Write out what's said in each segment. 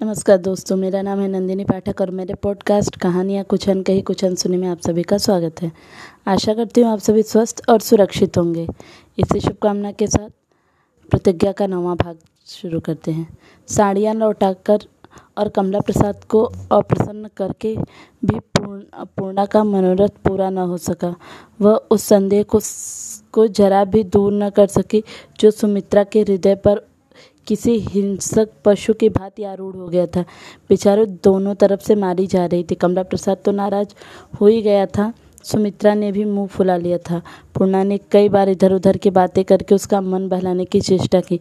नमस्कार दोस्तों, मेरा नाम है नंदिनी पाठक और मेरे पॉडकास्ट कहानियाँ कुछ अनकही कुछ अनसुनी में आप सभी का स्वागत है। आशा करती हूँ आप सभी स्वस्थ और सुरक्षित होंगे। इसी शुभकामना के साथ प्रतिज्ञा का नवा भाग शुरू करते हैं। साड़ियाँ लौटाकर और कमला प्रसाद को अप्रसन्न करके भी पूर्ण, पूर्णा का मनोरथ पूरा न हो सका, वह उस संदेह को को जरा भी दूर न कर सकी जो सुमित्रा के हृदय पर किसी हिंसक पशु की भांति आरूढ़ हो गया था। बेचारों दोनों तरफ़ से मारी जा रही थी। कमला प्रसाद तो नाराज़ हो ही गया था। सुमित्रा ने भी मुँह फुला लिया था। पूर्णा ने कई बार इधर उधर की बातें करके उसका मन बहलाने की चेष्टा की।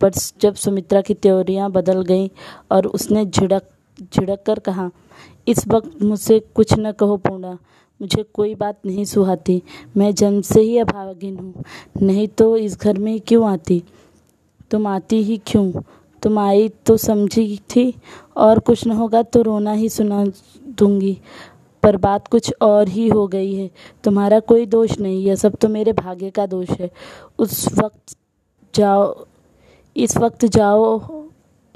पर जब सुमित्रा की त्योरियाँ बदल गईं और उसने झिड़क झिड़क कर कहा, इस वक्त मुझसे कुछ न कहो पूर्णा, मुझे कोई बात नहीं सुहाती। मैं जन्म से ही अभागिन हूँ। नहीं तो इस घर में क्यों आती? तुम आती ही क्यों? तुम आई तो समझी थी और कुछ न होगा तो रोना ही सुना दूँगी। पर बात कुछ और ही हो गई है। तुम्हारा कोई दोष नहीं, यह सब तो मेरे भाग्य का दोष है। उस वक्त जाओ, इस वक्त जाओ,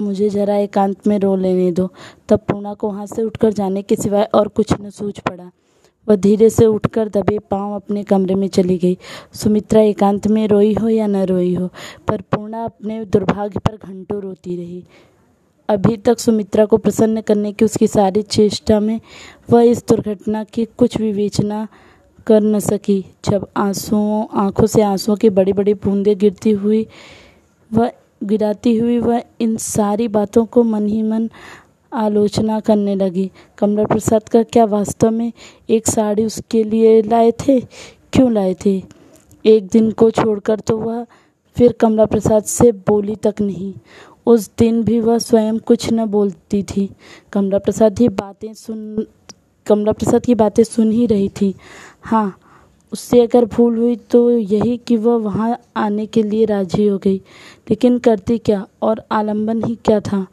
मुझे जरा एकांत में रो लेने दो। तब पूर्णा को वहाँ से उठकर जाने के सिवाय और कुछ न सूझ पड़ा। वह धीरे से उठकर दबे पाँव अपने कमरे में चली गई। सुमित्रा एकांत में रोई हो या न रोई हो, पर पूर्णा अपने दुर्भाग्य पर घंटों रोती रही। अभी तक सुमित्रा को प्रसन्न करने की उसकी सारी चेष्टा में वह इस दुर्घटना की कुछ विवेचना कर न सकी। जब आंसुओं, आँखों से आंसुओं की बड़ी बड़ी बूंदें गिरती हुई, वह, गिराती हुई वह इन सारी बातों को मन ही मन आलोचना करने लगी। कमला प्रसाद का क्या वास्तव में एक साड़ी उसके लिए लाए थे? क्यों लाए थे? एक दिन को छोड़कर तो वह फिर कमला प्रसाद से बोली तक नहीं। उस दिन भी वह स्वयं कुछ न बोलती थी। कमला प्रसाद ही बातें सुन, कमला प्रसाद की बातें सुन ही रही थी। हाँ उससे अगर भूल हुई तो यही कि वह वहाँ आने के लिए राज़ी हो गई। लेकिन करती क्या? और आलंबन ही क्या था?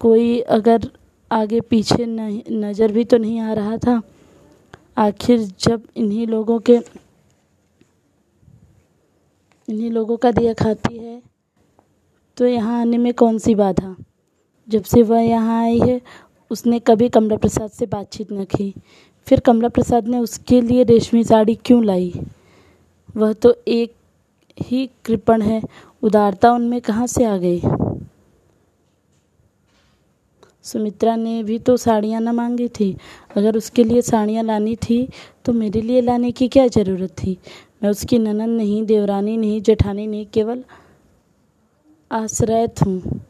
कोई अगर आगे पीछे नहीं, नज़र भी तो नहीं आ रहा था। आखिर जब इन्हीं लोगों के, इन्हीं लोगों का दिया खाती है तो यहाँ आने में कौन सी बाधा जब से वह यहाँ आई है, उसने कभी कमला प्रसाद से बातचीत न की। फिर कमला प्रसाद ने उसके लिए रेशमी साड़ी क्यों लाई? वह तो एक ही कृपण है, उदारता उनमें कहाँ से आ गई? सुमित्रा ने भी तो साड़ियाँ ना मांगी थी। अगर उसके लिए साड़ियाँ लानी थी तो मेरे लिए लाने की क्या ज़रूरत थी? मैं उसकी ननन नहीं, देवरानी नहीं, जेठानी नहीं, केवल आश्रयत हूँ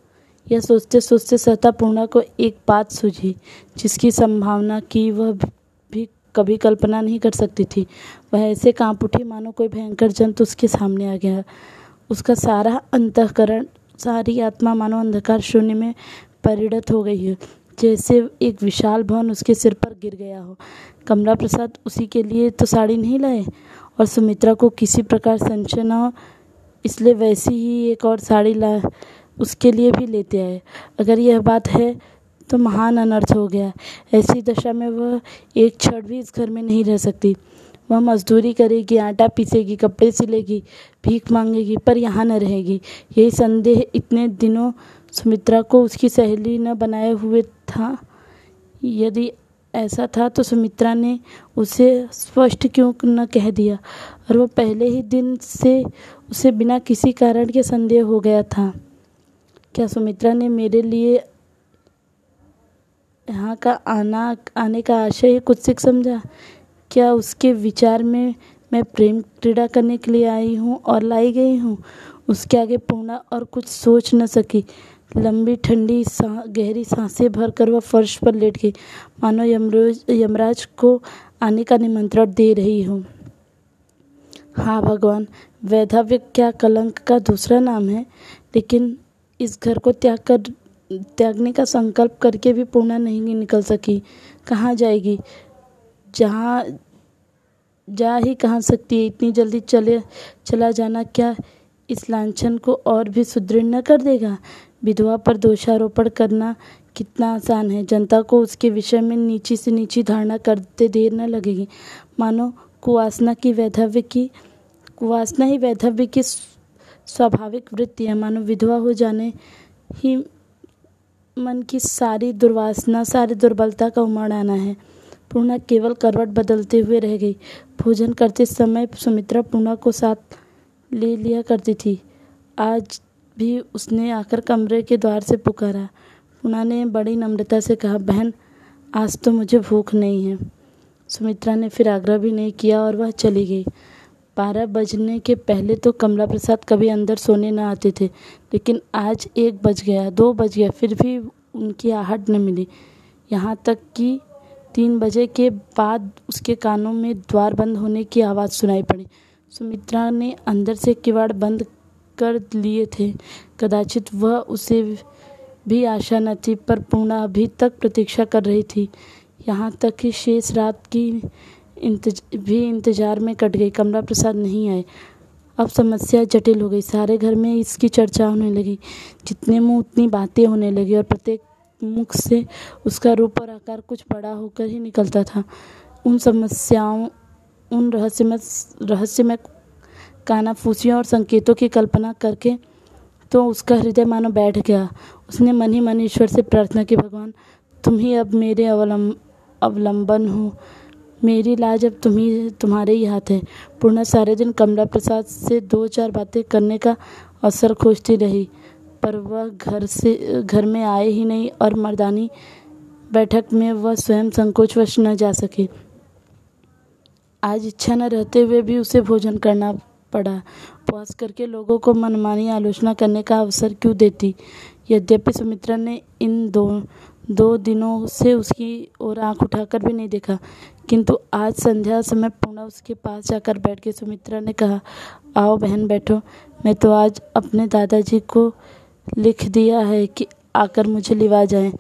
यह सोचते सोचते सत्ता पूर्णा को एक बात सूझी, जिसकी संभावना की वह भी कभी कल्पना नहीं कर सकती थी। वह ऐसे काँप उठी मानो कोई भयंकर जंतु उसके सामने आ गया। उसका सारा अंतकरण, सारी आत्मा मानो अंधकार शून्य में परिणत हो गई है। जैसे एक विशाल भवन उसके सिर पर गिर गया हो। कमला प्रसाद उसी के लिए तो साड़ी नहीं लाए? और सुमित्रा को किसी प्रकार संशय न हो, इसलिए वैसी ही एक और साड़ी ला, उसके लिए भी लेते आए। अगर यह बात है तो महान अनर्थ हो गया। ऐसी दशा में वह एक क्षण भी इस घर में नहीं रह सकती। वह मजदूरी करेगी, आटा पीसेगी, कपड़े सिलेगी, भीख मांगेगी, पर यहाँ न रहेगी। यही संदेह इतने दिनों सुमित्रा को उसकी सहेली न बनाए हुए था। यदि ऐसा था तो सुमित्रा ने उसे स्पष्ट क्यों न कह दिया? और वह पहले ही दिन से उसे बिना किसी कारण के संदेह हो गया था। क्या सुमित्रा ने मेरे लिए यहाँ का आना, आने का आशय कुछ सिख समझा? क्या उसके विचार में मैं प्रेम क्रीड़ा करने के लिए आई हूँ और लाई गई हूँ? उसके आगे पूर्णा और कुछ सोच न सकी। लंबी, ठंडी सा, गहरी साँसें भरकर वह फर्श पर लेट गई मानो यमराज यमराज को आने का निमंत्रण दे रही हूँ। हाँ भगवान, वैधव्य क्या कलंक का दूसरा नाम है? लेकिन इस घर को त्याग कर, त्यागने का संकल्प करके भी पूर्णा नहीं निकल सकी। कहाँ जाएगी? जहाँ, जा ही कहाँ सकती है? इतनी जल्दी चले, चला जाना क्या इस लांछन को और भी सुदृढ़ न कर देगा? विधवा पर दोषारोपण करना कितना आसान है। जनता को उसके विषय में नीची से नीची धारणा करते देर न लगेगी। मानो कुवासना की वैधव्य की कुवासना ही वैधव्य की स्वाभाविक वृत्ति है। मानो विधवा हो जाने ही मन की सारी दुर्वासना, सारी दुर्बलता का उमड़ आना है। पूर्णा केवल करवट बदलते हुए रह गई। भोजन करते समय सुमित्रा पूर्णा को साथ ले लिया करती थी। आज भी उसने आकर कमरे के द्वार से पुकारा। पूर्णा ने बड़ी नम्रता से कहा, बहन, आज तो मुझे भूख नहीं है सुमित्रा ने फिर आग्रह भी नहीं किया और वह चली गई। बारह बजने के पहले तो कमला प्रसाद कभी अंदर सोने न आते थे, लेकिन आज एक बज गया, दो बज गया, फिर भी उनकी आहट न मिली। यहाँ तक कि तीन बजे के बाद उसके कानों में द्वार बंद होने की आवाज़ सुनाई पड़ी। सुमित्रा ने अंदर से किवाड़ बंद कर लिए थे। कदाचित वह उसे भी आशा न थी, पर पूर्णा अभी तक प्रतीक्षा कर रही थी। यहाँ तक कि शेष रात की इंतज, भी इंतज़ार में कट गई। कमला प्रसाद नहीं आए। अब समस्या जटिल हो गई। सारे घर में इसकी चर्चा होने लगी। जितने मुँह उतनी बातें होने लगी और प्रत्येक मुख से उसका रूप और आकार कुछ बड़ा होकर ही निकलता था। उन समस्याओं, उन रहस्यमय रहस्यमय कानाफूसियों और संकेतों की कल्पना करके। तो उसका हृदय मानो बैठ गया। उसने मन ही मन ईश्वर से प्रार्थना की, भगवान, तुम ही अब मेरे अवलंब अवलंबन हो। मेरी लाज अब तुम्ही तुम्हारे ही हाथ है। पूर्णा सारे दिन कमला प्रसाद से दो चार बातें करने का अवसर खोजती रही। पर वह घर से, घर में आए ही नहीं और मर्दानी बैठक में वह स्वयं संकोचवश न जा सके। आज इच्छा न रहते हुए भी उसे भोजन करना पड़ा। उपवास करके लोगों को मनमानी आलोचना करने का अवसर क्यों देती? यद्यपि सुमित्रा ने इन दो दो दिनों से उसकी ओर आँख उठाकर भी नहीं देखा, किंतु आज संध्या समय पूर्णा उसके पास जाकर बैठ के सुमित्रा ने कहा, आओ बहन बैठो, मैं तो आज अपने दादाजी को लिख दिया है कि आकर मुझे लिवा जाए।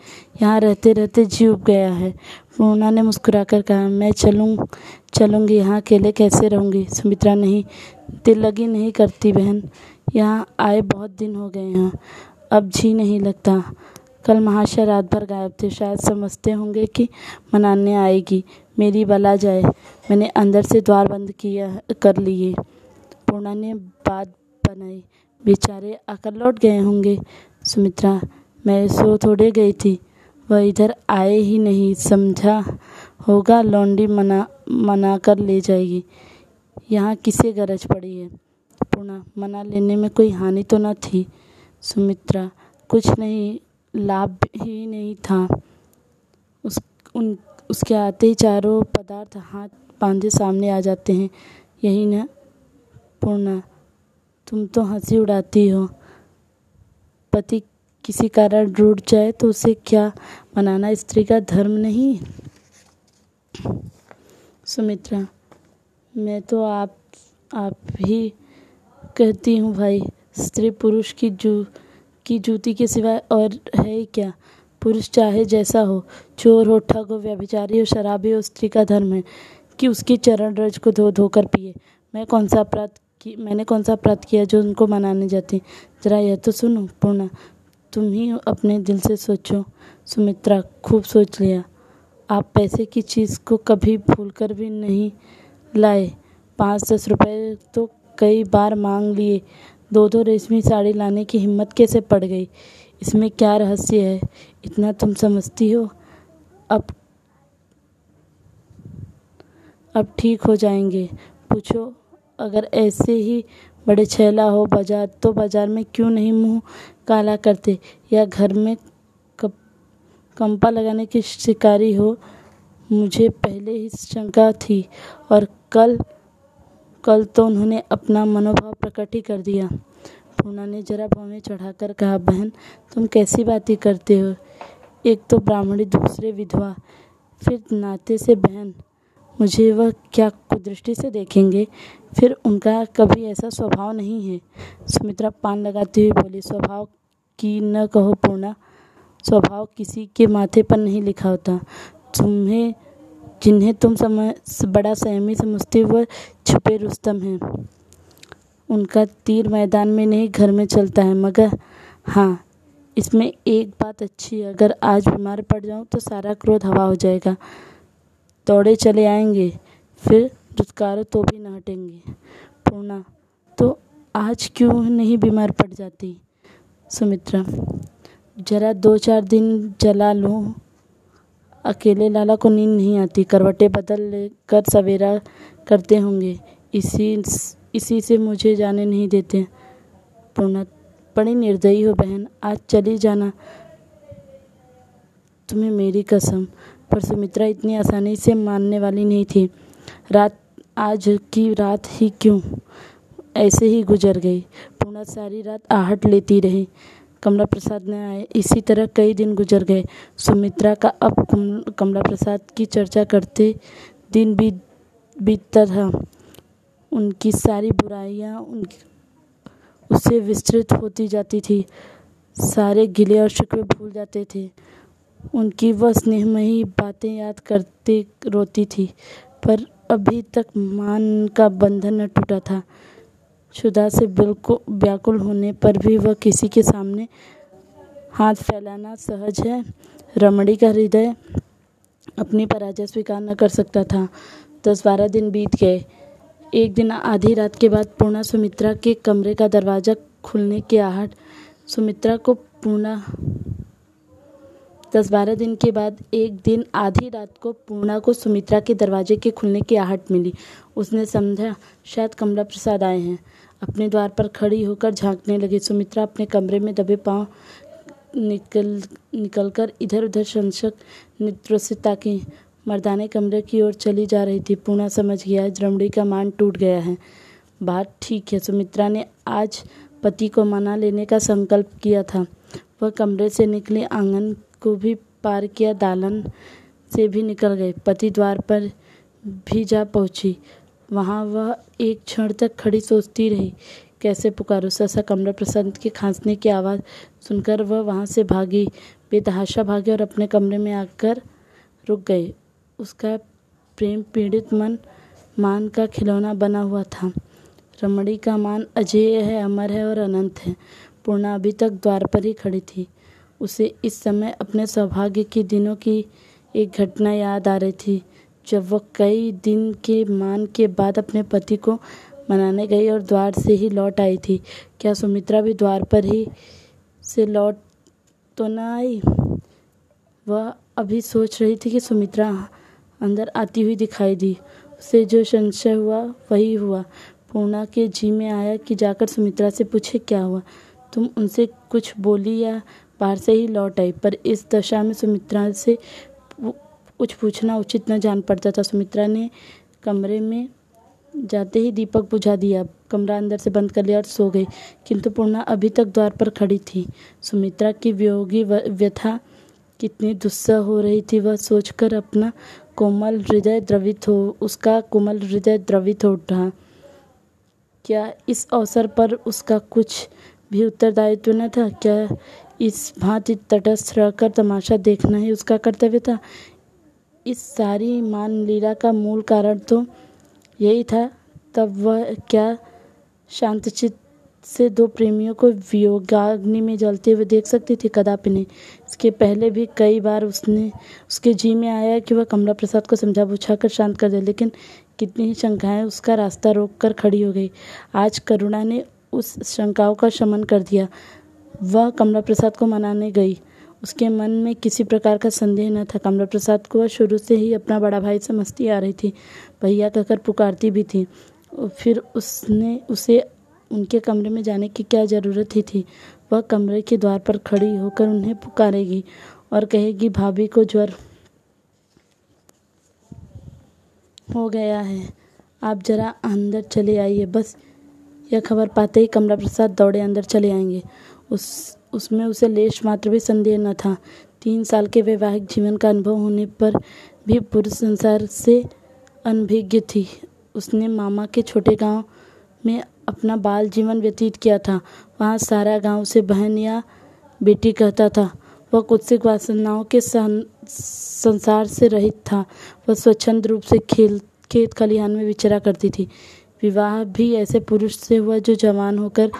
यहाँ रहते रहते जी उब गया है। पूर्णा ने मुस्कुराकर कहा, मैं चलूँ, चलूँगी, यहाँ अकेले कैसे रहूँगी? सुमित्रा नहीं, दिल लगी नहीं करती बहन। यहाँ आए बहुत दिन हो गए हैं, अब जी नहीं लगता। कल महाशय रात भर गायब थे, शायद समझते होंगे कि मनाने आएगी। मेरी बला जाए, मैंने अंदर से द्वार बंद किया, कर लिए। पूर्णा ने बात बनाई, बेचारे आकर लौट गए होंगे। सुमित्रा, मैं सो थोड़े गई थी। वह इधर आए ही नहीं, समझा होगा, लौंडी मना मना कर ले जाएगी। यहाँ किसे गरज पड़ी है? पूर्णा मना लेने में कोई हानि तो न थी? सुमित्रा, कुछ नहीं, लाभ ही नहीं था। उस, उन, उसके आते ही चारों पदार्थ हाथ बांधे सामने आ जाते हैं। यही न, पूर्णा, तुम तो हँसी उड़ाती हो। पति किसी कारण रूठ जाए तो उसे क्या मनाना? स्त्री का धर्म नहीं। सुमित्रा, मैं तो आप आप ही कहती हूँ भाई, स्त्री पुरुष की जू, की जूती के सिवाय और है क्या? पुरुष चाहे जैसा हो, चोर हो, ठग हो, व्यभिचारी हो, शराबी हो, स्त्री का धर्म है कि उसकी चरण रज को धो, धोकर पिए। मैं कौन सा अपराध की, मैंने कौन सा अपराध किया जो उनको मनाने जाती? जरा यह तो सुनो, पूर्णा तुम ही अपने दिल से सोचो। सुमित्रा, खूब सोच लिया। आप पैसे की चीज़ को कभी भूल कर भी नहीं लाए। पाँच दस रुपए तो कई बार मांग लिए। दो दो रेशमी साड़ी लाने की हिम्मत कैसे पड़ गई? इसमें क्या रहस्य है? इतना तुम समझती हो? अब अब ठीक हो जाएँगे। पूछो, अगर ऐसे ही बड़े छैला हो, बाज़ार तो बाज़ार में क्यों नहीं मुँह काला करते? या घर में कप, कंपा लगाने की शिकारी हो? मुझे पहले ही शंका थी और कल कल तो उन्होंने अपना मनोभाव प्रकट ही कर दिया। पूना ने जरा भवें चढ़ाकर कहा, बहन, तुम कैसी बातें करते हो? एक तो ब्राह्मणी, दूसरे विधवा, फिर नाते से बहन मुझे वह क्या कुदृष्टि से देखेंगे? फिर उनका कभी ऐसा स्वभाव नहीं है। सुमित्रा पान लगाती हुई बोली, स्वभाव की न कहो पूर्णा, स्वभाव किसी के माथे पर नहीं लिखा होता। तुम्हें, जिन्हें तुम समझ बड़ा संयमी समझते वह छुपे रुस्तम हैं। उनका तीर मैदान में नहीं, घर में चलता है। मगर हाँ इसमें एक बात अच्छी है, अगर आज बीमार पड़ जाऊँ तो सारा क्रोध हवा हो जाएगा। दौड़े चले आएँगे, फिर दुत्कारो तो भी न हटेंगे। पूर्णा तो आज क्यों नहीं बीमार पड़ जाती? सुमित्रा, जरा दो चार दिन जला लूँ। अकेले लाला को नींद नहीं आती, करवटें बदल ले कर सवेरा करते होंगे। इसी इसी से मुझे जाने नहीं देते। पूर्णा, बड़ी निर्दयी हो बहन, आज चली जाना तुम्हें मेरी कसम। पर सुमित्रा इतनी आसानी से मानने वाली नहीं थी। रात, आज की रात ही क्यों? ऐसे ही गुजर गई। पूर्णा सारी रात आहट लेती रही। कमला प्रसाद ने आए, इसी तरह कई दिन गुजर गए। सुमित्रा का अब कमला प्रसाद की चर्चा करते दिन बीत बीतता था। उनकी सारी बुराइयाँ उनकी उससे विस्तृत होती जाती थी। सारे गिले और शिकवे भूल जाते थे। उनकी वह स्नेहमयी बातें याद करते रोती थी, पर अभी तक मान का बंधन न टूटा था। शुदा से बिल्कुल व्याकुल होने पर भी वह किसी के सामने हाथ फैलाना सहज है। रमणी का हृदय अपनी पराजय स्वीकार न कर सकता था। दस बारह दिन बीत गए। एक दिन आधी रात के बाद पूर्णा सुमित्रा के कमरे का दरवाज़ा खुलने की आहट, सुमित्रा को पूर्णा दस बारह दिन के बाद एक दिन आधी रात को पूर्णा को सुमित्रा के दरवाजे के खुलने की आहट मिली। उसने समझा, शायद कमला प्रसाद आए हैं। अपने द्वार पर खड़ी होकर झांकने लगी। सुमित्रा अपने कमरे में दबे पाँव निकल, निकलकर इधर उधर संशक नेत्रों से ताकी मर्दाने कमरे की ओर चली जा रही थी। पूना समझ गया रमड़ी का मान टूट गया है। बात ठीक है, सुमित्रा ने आज पति को मना लेने का संकल्प किया था। वह कमरे से निकले आँगन को भी पार किया, दालन से भी निकल गए। पति द्वार पर भी जा पहुँची। वहाँ वह एक क्षण तक खड़ी सोचती रही, कैसे पुकारो? ससा कमला प्रसाद के खांसने की आवाज़ सुनकर वह वहाँ से भागी। बेतहाशा भागी और अपने कमरे में आकर रुक गए। उसका प्रेम पीड़ित मन, मान का खिलौना बना हुआ था। रमणी का मान अजय है, अमर है और अनंत है। पूर्णा अभी तक द्वार पर ही खड़ी थी। उसे इस समय अपने सौभाग्य के दिनों की एक घटना याद आ रही थी, जब वह कई दिन के मान के बाद अपने पति को मनाने गई और द्वार से ही लौट आई थी। क्या सुमित्रा भी द्वार पर ही से लौट तो न आई? वह अभी सोच रही थी कि सुमित्रा अंदर आती हुई दिखाई दी। उसे जो संशय हुआ, वही हुआ। पूर्णा के जी में आया कि जाकर सुमित्रा से पूछे, क्या हुआ? तुम उनसे कुछ बोली या बाहर से ही लौट आई। पर इस दशा में सुमित्रा से कुछ पूछना उचित न जान पड़ता था। सुमित्रा ने कमरे में जाते ही दीपक बुझा दिया। कमरा अंदर से बंद कर लिया और सो गई। किंतु पूर्णा अभी तक द्वार पर खड़ी थी। सुमित्रा की वियोगी व्यथा कितनी दुस्सा हो रही थी। वह सोचकर अपना कोमल हृदय द्रवित हो, उसका कोमल हृदय द्रवित हो उठा। क्या इस अवसर पर उसका कुछ भी उत्तरदायित्व न था? क्या इस भांति तटस्थ रहकर तमाशा देखना ही उसका कर्तव्य था। इस सारी मान लीला का मूल कारण तो यही था। तब वह क्या शांतचित से दो प्रेमियों को वियोगाग्नि में जलते हुए देख सकती थी? कदापि नहीं। इसके पहले भी कई बार उसने, उसके जी में आया कि वह कमला प्रसाद को समझा बुझा कर शांत कर दे, लेकिन कितनी ही शंकाएँ उसका रास्ता रोक कर खड़ी हो गई। आज करुणा ने उस शंकाओं का शमन कर दिया। वह कमला प्रसाद को मनाने गई। उसके मन में किसी प्रकार का संदेह न था। कमला प्रसाद को वह शुरू से ही अपना बड़ा भाई समझती आ रही थी। भैया कहकर पुकारती भी थी। फिर उसने उसे उनके कमरे में जाने की क्या ज़रूरत ही थी? वह कमरे के द्वार पर खड़ी होकर उन्हें पुकारेगी और कहेगी, भाभी को ज्वर हो गया है। आप जरा अंदर चले आइए। बस यह खबर पाते ही कमला प्रसाद दौड़े अंदर चले आएँगे। उस, उसमें उसे लेश मात्र भी संदेह न था। तीन साल के वैवाहिक जीवन का अनुभव होने पर भी पुरुष संसार से अनभिज्ञ थी। उसने मामा के छोटे गाँव में अपना बाल जीवन व्यतीत किया था। वहाँ सारा गाँव उसे बहन या बेटी कहता था। वह कुत्सिक वासनाओं के संसार से रहित था। वह स्वच्छंद रूप से खेल, खेत खलिहान में विचरा करती थी। विवाह भी ऐसे पुरुष से हुआ जो जवान होकर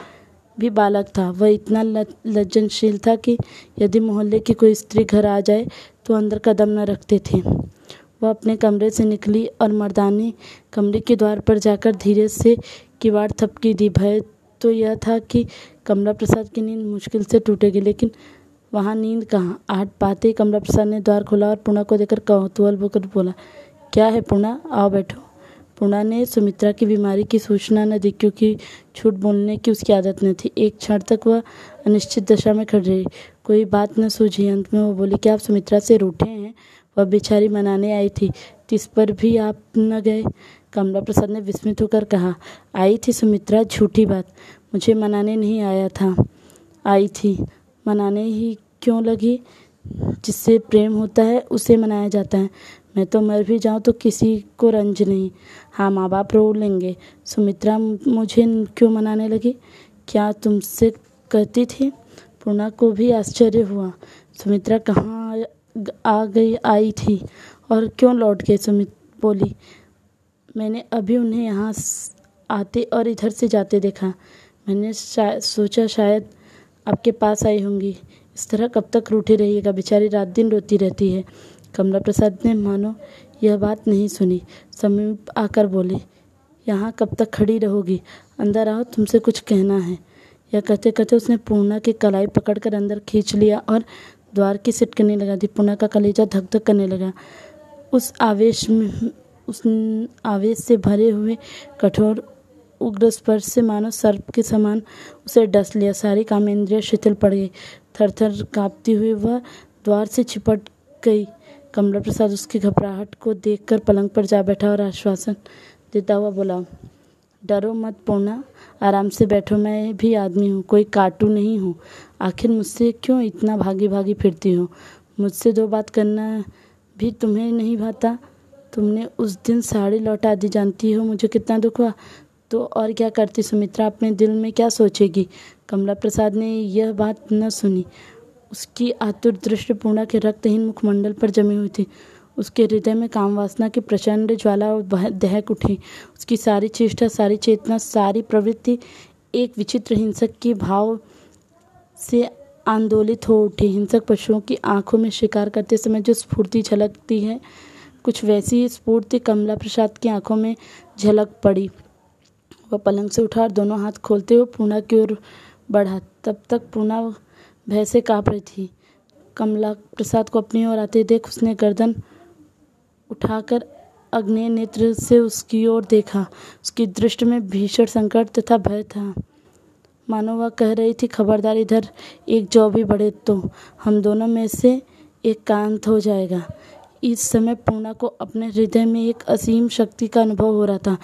भी बालक था। वह इतना लज्जनशील था कि यदि मोहल्ले की कोई स्त्री घर आ जाए तो अंदर कदम न रखते थे। वह अपने कमरे से निकली और मर्दानी कमरे के द्वार पर जाकर धीरे से किवाड़ थपकी दी। भय तो यह था कि कमला प्रसाद की नींद मुश्किल से टूटेगी, लेकिन वहाँ नींद कहाँ? आठ पाते ही कमला प्रसाद ने द्वार खोला और पूर्णा को देखकर कौतूहल होकर बोला, क्या है पूर्णा आओ बैठो। पूर्णा ने सुमित्रा की बीमारी की सूचना न दी क्योंकि झूठ बोलने की उसकी आदत न थी। एक क्षण तक वह अनिश्चित दशा में खड़ी रही। कोई बात न सूझी। अंत में वो बोली कि आप सुमित्रा से रूठे हैं? वह बेचारी मनाने आई थी। तिस पर भी आप न गए? कमला प्रसाद ने विस्मित होकर कहा, आई थी सुमित्रा, झूठी बात। मुझे मनाने नहीं आया था। आई थी। मनाने ही क्यों लगी? जिससे प्रेम होता है, उसे मनाया जाता है। मैं तो मर भी जाऊँ तो किसी को रंज नहीं। हाँ माँ बाप रो लेंगे। सुमित्रा मुझे क्यों मनाने लगी? क्या तुमसे कहती थी? पूर्णा को भी आश्चर्य हुआ। सुमित्रा कहाँ आ गई आई थी? और क्यों लौट गई? सुमित बोली मैंने अभी उन्हें यहाँ आते और इधर से जाते देखा। मैंने शा, सोचा शायद आपके पास आई होंगी। इस तरह कब तक रूठी रहिएगा? बेचारी रात दिन रोती रहती है। कमला प्रसाद ने, मानो यह बात नहीं सुनी। समीप आकर बोले, यहाँ कब तक खड़ी रहोगी? अंदर आओ, तुमसे कुछ कहना है। यह कहते कहते उसने पूर्णा की कलाई पकड़कर अंदर खींच लिया और द्वार की सिटकने लगा दी। पूर्णा का कलेजा धक धक करने लगा। उस आवेश में, उस आवेश से भरे हुए कठोर उग्र स्पर्श से मानो सर्प के समान उसे डस लिया। सारी कामेंद्रिया शिथिल पड़ गई। थर थर कांपती हुई वह द्वार से छिपट गई। कमला प्रसाद उसकी घबराहट को देखकर पलंग पर जा बैठा और आश्वासन देता हुआ बोला, डरो मत पूर्णा, आराम से बैठो, मैं भी आदमी हूँ, कोई काटू नहीं हूँ। आखिर मुझसे क्यों इतना भागी भागी फिरती हो? मुझसे दो बात करना भी तुम्हें नहीं भाता। तुमने उस दिन साड़ी लौटा दी, जानती हो मुझे कितना दुख हुआ। तो और क्या करती सुमित्रा, अपने दिल में क्या सोचेगी? कमला प्रसाद ने यह बात न सुनी। उसकी आतुर दृष्टि पूर्णा के रक्तहीन मुखमंडल पर जमी हुई थी। उसके हृदय में काम वासना की प्रचंड ज्वाला और दहक उठी। उसकी सारी चेष्टा, सारी चेतना, सारी प्रवृत्ति एक विचित्र हिंसक की भाव से आंदोलित हो उठी। हिंसक पशुओं की आँखों में शिकार करते समय जो स्फूर्ति झलकती है, कुछ वैसी ही स्फूर्ति कमला प्रसाद की आँखों में झलक पड़ी। वह पलंग से उठा और दोनों हाथ खोलते हुए पूना की ओर बढ़ा। तब तक पूना भय से काँप रही थी। कमला प्रसाद को अपनी ओर आते देख उसने गर्दन उठाकर अग्नि नेत्र से उसकी ओर देखा। उसकी दृष्टि में भीषण संकट तथा भय था। मानो वह कह रही थी, खबरदार, इधर एक जौ भी बढ़े तो हम दोनों में से एक कांत हो जाएगा। इस समय पूर्णा को अपने हृदय में एक असीम शक्ति का अनुभव हो रहा था,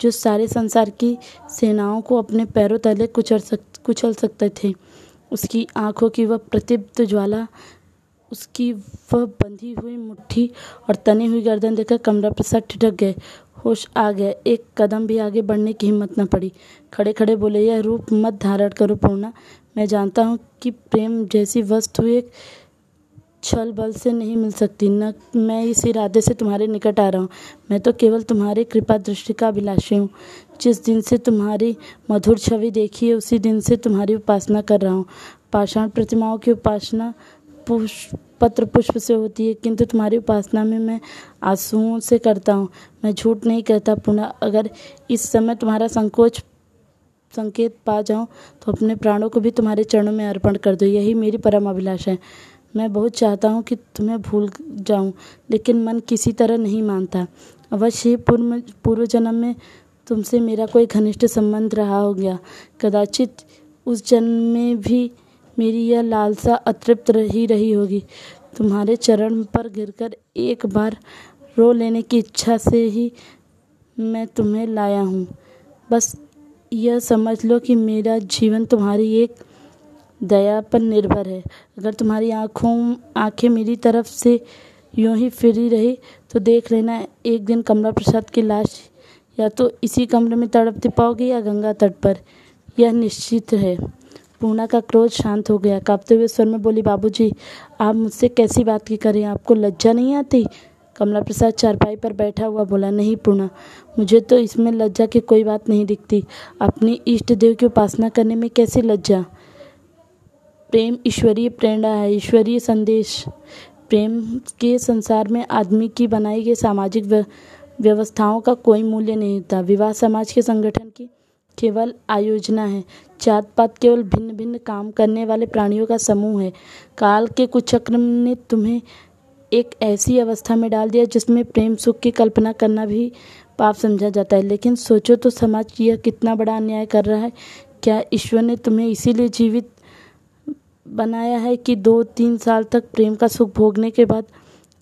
जो सारे संसार की सेनाओं को अपने पैरों तले कुचल सक, कुचल सकते थे। उसकी आँखों की वह प्रतिप्त ज्वाला, उसकी वह बंधी हुई मुट्ठी और तनी हुई गर्दन देखकर कमरा प्रसाद ठिठक गए। होश आ गया। एक कदम भी आगे बढ़ने की हिम्मत न पड़ी। खड़े खड़े बोले, यह रूप मत धारण करो, पूर्णा। मैं जानता हूँ कि प्रेम जैसी वस्तु एक छल बल से नहीं मिल सकती। न मैं इस इरादे से तुम्हारे निकट आ रहा हूँ। मैं तो केवल तुम्हारी कृपा दृष्टि का अभिलाषी हूँ। जिस दिन से तुम्हारी मधुर छवि देखी है, उसी दिन से तुम्हारी उपासना कर रहा हूँ। पाषाण प्रतिमाओं की उपासना पुष्प पत्र पुष्प से होती है, किंतु तुम्हारी उपासना में मैं आंसुओं से करता हूँ। मैं झूठ नहीं कहता। पुनः अगर इस समय तुम्हारा संकोच, संकेत पा जाऊँ तो अपने प्राणों को भी तुम्हारे चरणों में अर्पण कर दो। यही मेरी परम अभिलाषा है। मैं बहुत चाहता हूँ कि तुम्हें भूल जाऊँ, लेकिन मन किसी तरह नहीं मानता। अवश्य ही पूर्व पूर्व जन्म में तुमसे मेरा कोई घनिष्ठ संबंध रहा हो गया। कदाचित उस जन्म में भी मेरी यह लालसा अतृप्त रही रही होगी। तुम्हारे चरण पर गिरकर एक बार रो लेने की इच्छा से ही मैं तुम्हें लाया हूँ। बस यह समझ लो कि मेरा जीवन तुम्हारी एक दया पर निर्भर है। अगर तुम्हारी आँखों, आँखें मेरी तरफ़ से यूँ ही फिरी रही तो देख लेना, एक दिन कमला प्रसाद की लाश या तो इसी कमरे में तड़पती पाओगी या गंगा तट पर। यह निश्चित है। पूना का क्रोध शांत हो गया। कांपते हुए स्वर में बोली, बाबूजी, आप मुझसे कैसी बात की करें? आपको लज्जा नहीं आती? कमला प्रसाद चारपाई पर बैठा हुआ बोला, नहीं पूना, मुझे तो इसमें लज्जा की कोई बात नहीं दिखती। अपनी इष्ट देव की उपासना करने में कैसी लज्जा? प्रेम, ईश्वरीय प्रेरणा है, ईश्वरीय संदेश। प्रेम के संसार में आदमी की बनाई गई सामाजिक व्यवस्थाओं का कोई मूल्य नहीं होता विवाह समाज के संगठन की केवल आयोजना है। जात पात केवल भिन्न भिन्न काम करने वाले प्राणियों का समूह है। काल के कुछ चक्र ने तुम्हें एक ऐसी अवस्था में डाल दिया जिसमें प्रेम, सुख की कल्पना करना भी पाप समझा जाता है। लेकिन सोचो तो समाज यह कितना बड़ा अन्याय कर रहा है। क्या ईश्वर ने तुम्हें इसीलिए जीवित बनाया है कि दो तीन साल तक प्रेम का सुख भोगने के बाद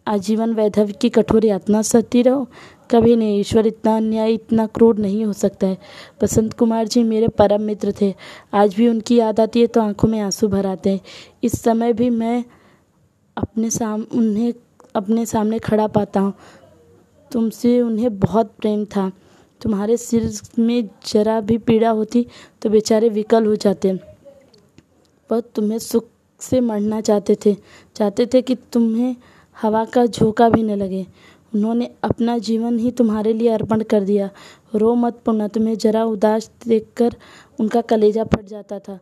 आजीवन वैधव्य की कठोर यातना सहती रहो। कभी नहीं, ईश्वर इतना अन्याय, इतना क्रूर नहीं हो सकता है। बसंत कुमार जी मेरे परम मित्र थे। आज भी उनकी याद आती है तो आँखों में आँसू भर आते हैं। इस समय भी मैं अपने साम, उन्हें, अपने सामने खड़ा पाता हूँ। तुमसे उन्हें बहुत प्रेम था। तुम्हारे सिर में जरा भी पीड़ा होती तो बेचारे विकल हो जाते। वह तुम्हें सुख से मरना चाहते थे चाहते थे कि तुम्हें हवा का झोंका भी न लगे। उन्होंने अपना जीवन ही तुम्हारे लिए अर्पण कर दिया। रो मत पुण्य तुम्हें जरा उदास देखकर उनका कलेजा फट जाता था।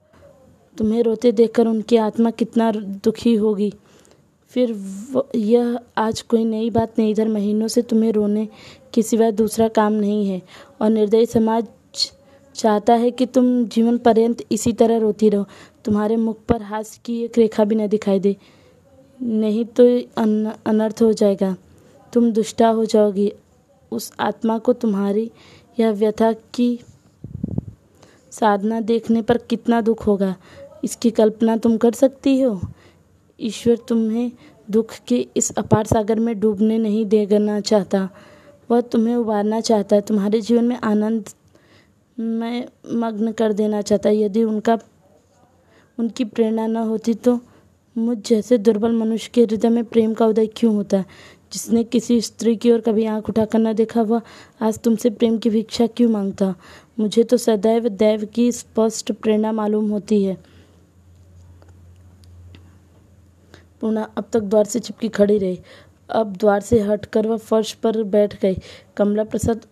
तुम्हें रोते देखकर उनकी आत्मा कितना दुखी होगी। फिर यह आज कोई नई बात नहीं, इधर महीनों से तुम्हें रोने के सिवा दूसरा काम नहीं है। और निर्दयी समाज चाहता है कि तुम जीवन पर्यंत इसी तरह रोती रहो। तुम्हारे मुख पर हास्य की एक रेखा भी न दिखाई दे। नहीं तो अन, अनर्थ हो जाएगा। तुम दुष्टा हो जाओगी। उस आत्मा को तुम्हारी यह व्यथा की साधना देखने पर कितना दुख होगा। इसकी कल्पना तुम कर सकती हो? ईश्वर तुम्हें दुख के इस अपार सागर में डूबने नहीं देना चाहता। वह तुम्हें उबारना चाहता है। तुम्हारे जीवन में आनंद में मग्न कर देना चाहता, यदि उनका, उनकी प्रेरणा न होती तो मुझ जैसे दुर्बल मनुष्य के हृदय में प्रेम का उदय क्यों होता? जिसने किसी स्त्री की ओर कभी आँख उठाकर न देखा, वह आज तुमसे प्रेम की भिक्षा क्यों माँगता? मुझे तो सदैव दैव की स्पष्ट प्रेरणा मालूम होती है। पूर्णा अब तक द्वार से चिपकी खड़ी रही। अब द्वार से हटकर वह फर्श पर बैठ गई। कमला प्रसाद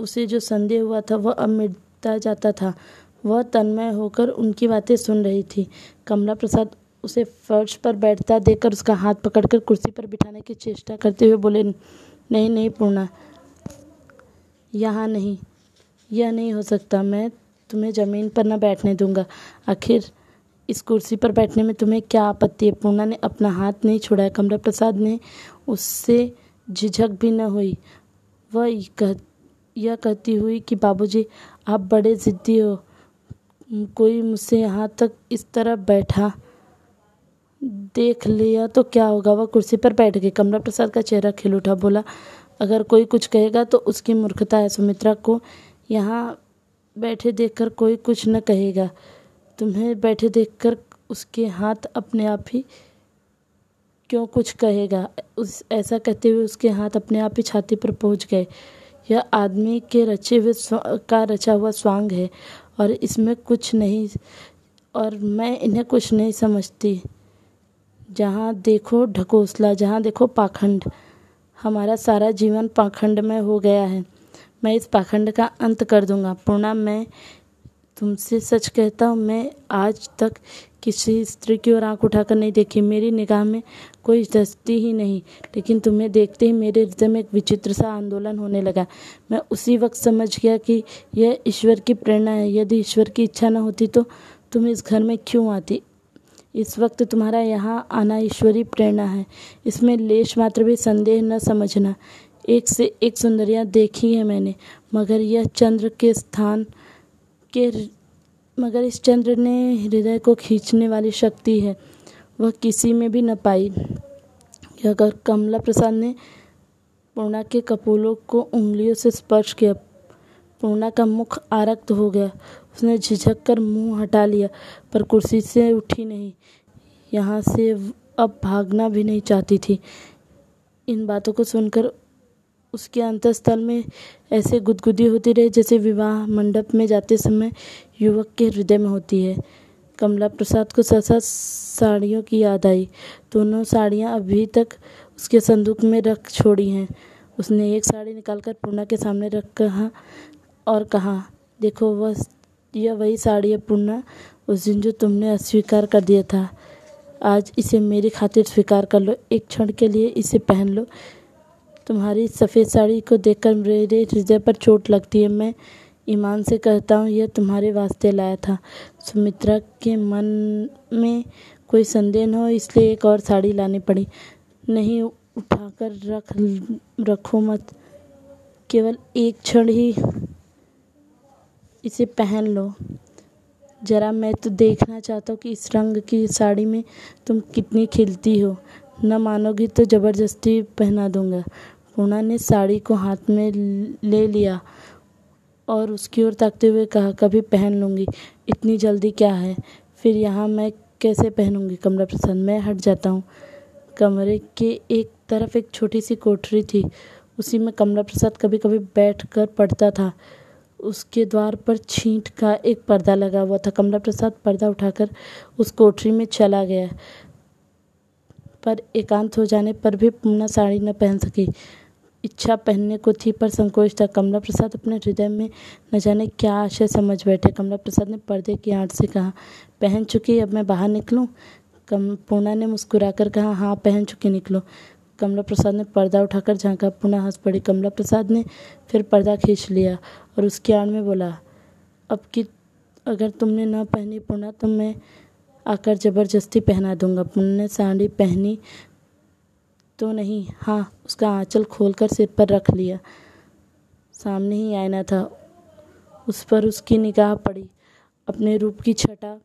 उसे जो संदेह हुआ था, वह अब मिटता जाता था। वह तन्मय होकर उनकी बातें सुन रही थी। कमला प्रसाद उसे फर्श पर बैठता देखकर उसका हाथ पकड़कर कुर्सी पर बिठाने की चेष्टा करते हुए बोले, नहीं नहीं पूर्णा, यहाँ नहीं, यह नहीं हो सकता। मैं तुम्हें ज़मीन पर न बैठने दूँगा। आखिर इस कुर्सी पर बैठने में तुम्हें क्या आपत्ति है? पूर्णा ने अपना हाथ नहीं छोड़ा। कमला प्रसाद ने उससे झिझक भी न हुई। वह कह, यह कहती हुई कि बाबूजी आप बड़े ज़िद्दी हो। कोई मुझसे यहाँ तक इस तरह बैठा, देख लिया तो क्या होगा? वह कुर्सी पर बैठ गई। कमला प्रसाद का चेहरा खिल उठा, बोला, अगर कोई कुछ कहेगा तो उसकी मूर्खता है सुमित्रा को। यहाँ बैठे देखकर कोई कुछ न कहेगा। तुम्हें बैठे देखकर उसके हाथ अपने आप ही क्यों कुछ कहेगा? उस, ऐसा कहते हुए उसके हाथ अपने आप ही छाती पर पहुँच गए। यह आदमी के रचे हुए का रचा हुआ स्वांग है और इसमें कुछ नहीं, और मैं इन्हें कुछ नहीं समझती। जहाँ देखो ढकोसला, जहाँ देखो पाखंड, हमारा सारा जीवन पाखंड में हो गया है। मैं इस पाखंड का अंत कर दूँगा। पूर्णा, मैं तुमसे सच कहता हूँ, मैं आज तक किसी स्त्री की ओर आँख उठाकर नहीं देखी। मेरी निगाह में कोई दस्ती ही नहीं, लेकिन तुम्हें देखते ही मेरे हृदय में एक विचित्र सा आंदोलन होने लगा। मैं उसी वक्त समझ गया कि यह ईश्वर की प्रेरणा है। यदि ईश्वर की इच्छा न होती तो तुम इस घर में क्यों आती? इस वक्त तुम्हारा यहाँ आना ईश्वरी प्रेरणा है। इसमें लेश मात्र भी संदेह न समझना। एक से एक सुंदरियाँ देखी है मैंने, मगर यह चंद्र के स्थान के मगर इस चंद्र ने हृदय को खींचने वाली शक्ति है, वह किसी में भी न पाई। अगर कमला प्रसाद ने पूर्णा के कपोलों को उंगलियों से स्पर्श किया, पूर्णा का मुख आरक्त हो गया। उसने झिझक कर मुँह हटा लिया, पर कुर्सी से उठी नहीं। यहाँ से अब भागना भी नहीं चाहती थी। इन बातों को सुनकर उसके अंतस्थल में ऐसे गुदगुदी होती रही जैसे विवाह मंडप में जाते समय युवक के हृदय में होती है। कमला प्रसाद को सहसा साड़ियों की याद आई। दोनों साड़ियाँ अभी तक उसके संदूक में रख छोड़ी हैं। उसने एक साड़ी निकालकर पूर्णा के सामने रख कहा और कहा, देखो, वह यह वही साड़ी है पूर्णा उस दिन जो तुमने अस्वीकार कर दिया था। आज इसे मेरी खातिर स्वीकार कर लो। एक क्षण के लिए इसे पहन लो। तुम्हारी सफ़ेद साड़ी को देखकर मेरे हृदय पर चोट लगती है। मैं ईमान से कहता हूँ, यह तुम्हारे वास्ते लाया था। सुमित्रा के मन में कोई संदेह न हो, इसलिए एक और साड़ी लानी पड़ी। नहीं, उठाकर रख, रखो मत। केवल एक क्षण ही इसे पहन लो। ज़रा मैं तो देखना चाहता हूँ कि इस रंग की साड़ी में तुम कितनी खिलती हो। न मानोगी तो ज़बरदस्ती पहना दूँगा। पूना ने साड़ी को हाथ में ले लिया और उसकी ओर ताकते हुए कहा, कभी पहन लूँगी। इतनी जल्दी क्या है? फिर यहाँ मैं कैसे पहनूँगी? कमला प्रसाद मैं हट जाता हूँ। कमरे के एक तरफ़ एक छोटी सी कोठरी थी। उसी में कमला प्रसाद कभी कभी बैठ कर पढ़ता था। उसके द्वार पर छींट का एक पर्दा लगा हुआ था। कमला प्रसाद पर्दा उठाकर उस कोठरी में चला गया। पर एकांत हो जाने पर भी पूना साड़ी न पहन सकी। इच्छा पहनने को थी, पर संकोच था। कमला प्रसाद अपने हृदय में न जाने क्या आशय समझ बैठे। कमला प्रसाद ने पर्दे की आंट से कहा, पहन चुकी अब मैं बाहर निकलूं? कम, पूना ने मुस्कुराकर कहा हाँ पहन चुकी, निकलो। कमला प्रसाद ने पर्दा उठाकर झांका, पुनः हंस पड़ी। कमला प्रसाद ने फिर पर्दा खींच लिया और उसकी आड़ में बोला, अब कि, अगर तुमने न पहनी पुनः तो मैं आकर ज़बरदस्ती पहना दूँगा। पुनः ने साड़ी पहनी तो नहीं। हाँ उसका आंचल खोलकर सिर पर रख लिया। सामने ही आईना था। उस पर उसकी निगाह पड़ी। अपने रूप की छटा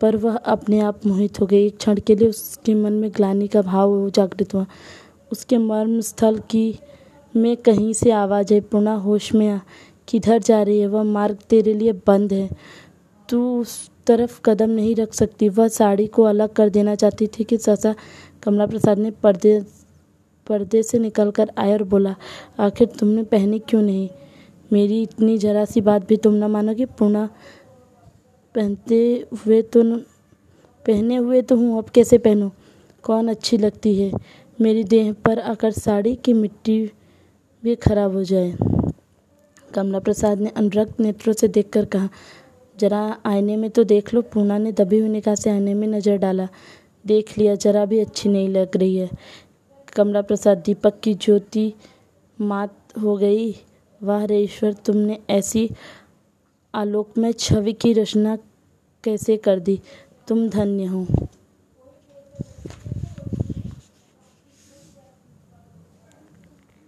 पर वह अपने आप मोहित हो गई। एक क्षण के लिए उसके मन में ग्लानी का भाव जागृत हुआ। उसके मर्म स्थल की में कहीं से आवाज़ है पुनः होश में आ किधर जा रही है? वह मार्ग तेरे लिए बंद है। तू उस तरफ़ कदम नहीं रख सकती। वह साड़ी को अलग कर देना चाहती थी कि ससा कमला प्रसाद ने पर्दे पर्दे से निकल कर आया और बोला, आखिर तुमने पहनी क्यों नहीं? मेरी इतनी जरा सी बात भी तुम ना मानोगे। पूर्णा पहनते हुए तो पहने हुए तो हूँ, अब कैसे पहनूँ? कौन अच्छी लगती है मेरी देह पर आकर साड़ी की मिट्टी भी खराब हो जाए? कमला प्रसाद ने अनुरक्त नेत्रों से देखकर कहा, जरा आईने में तो देख लो। पूना ने दबी हुई निकाह से आईने में नज़र डाला। देख लिया, जरा भी अच्छी नहीं लग रही है। कमला प्रसाद, दीपक की ज्योति मात हो गई। वाह रे ईश्वर, तुमने ऐसी आलोकमय छवि की रचना कैसे कर दी? तुम धन्य हो।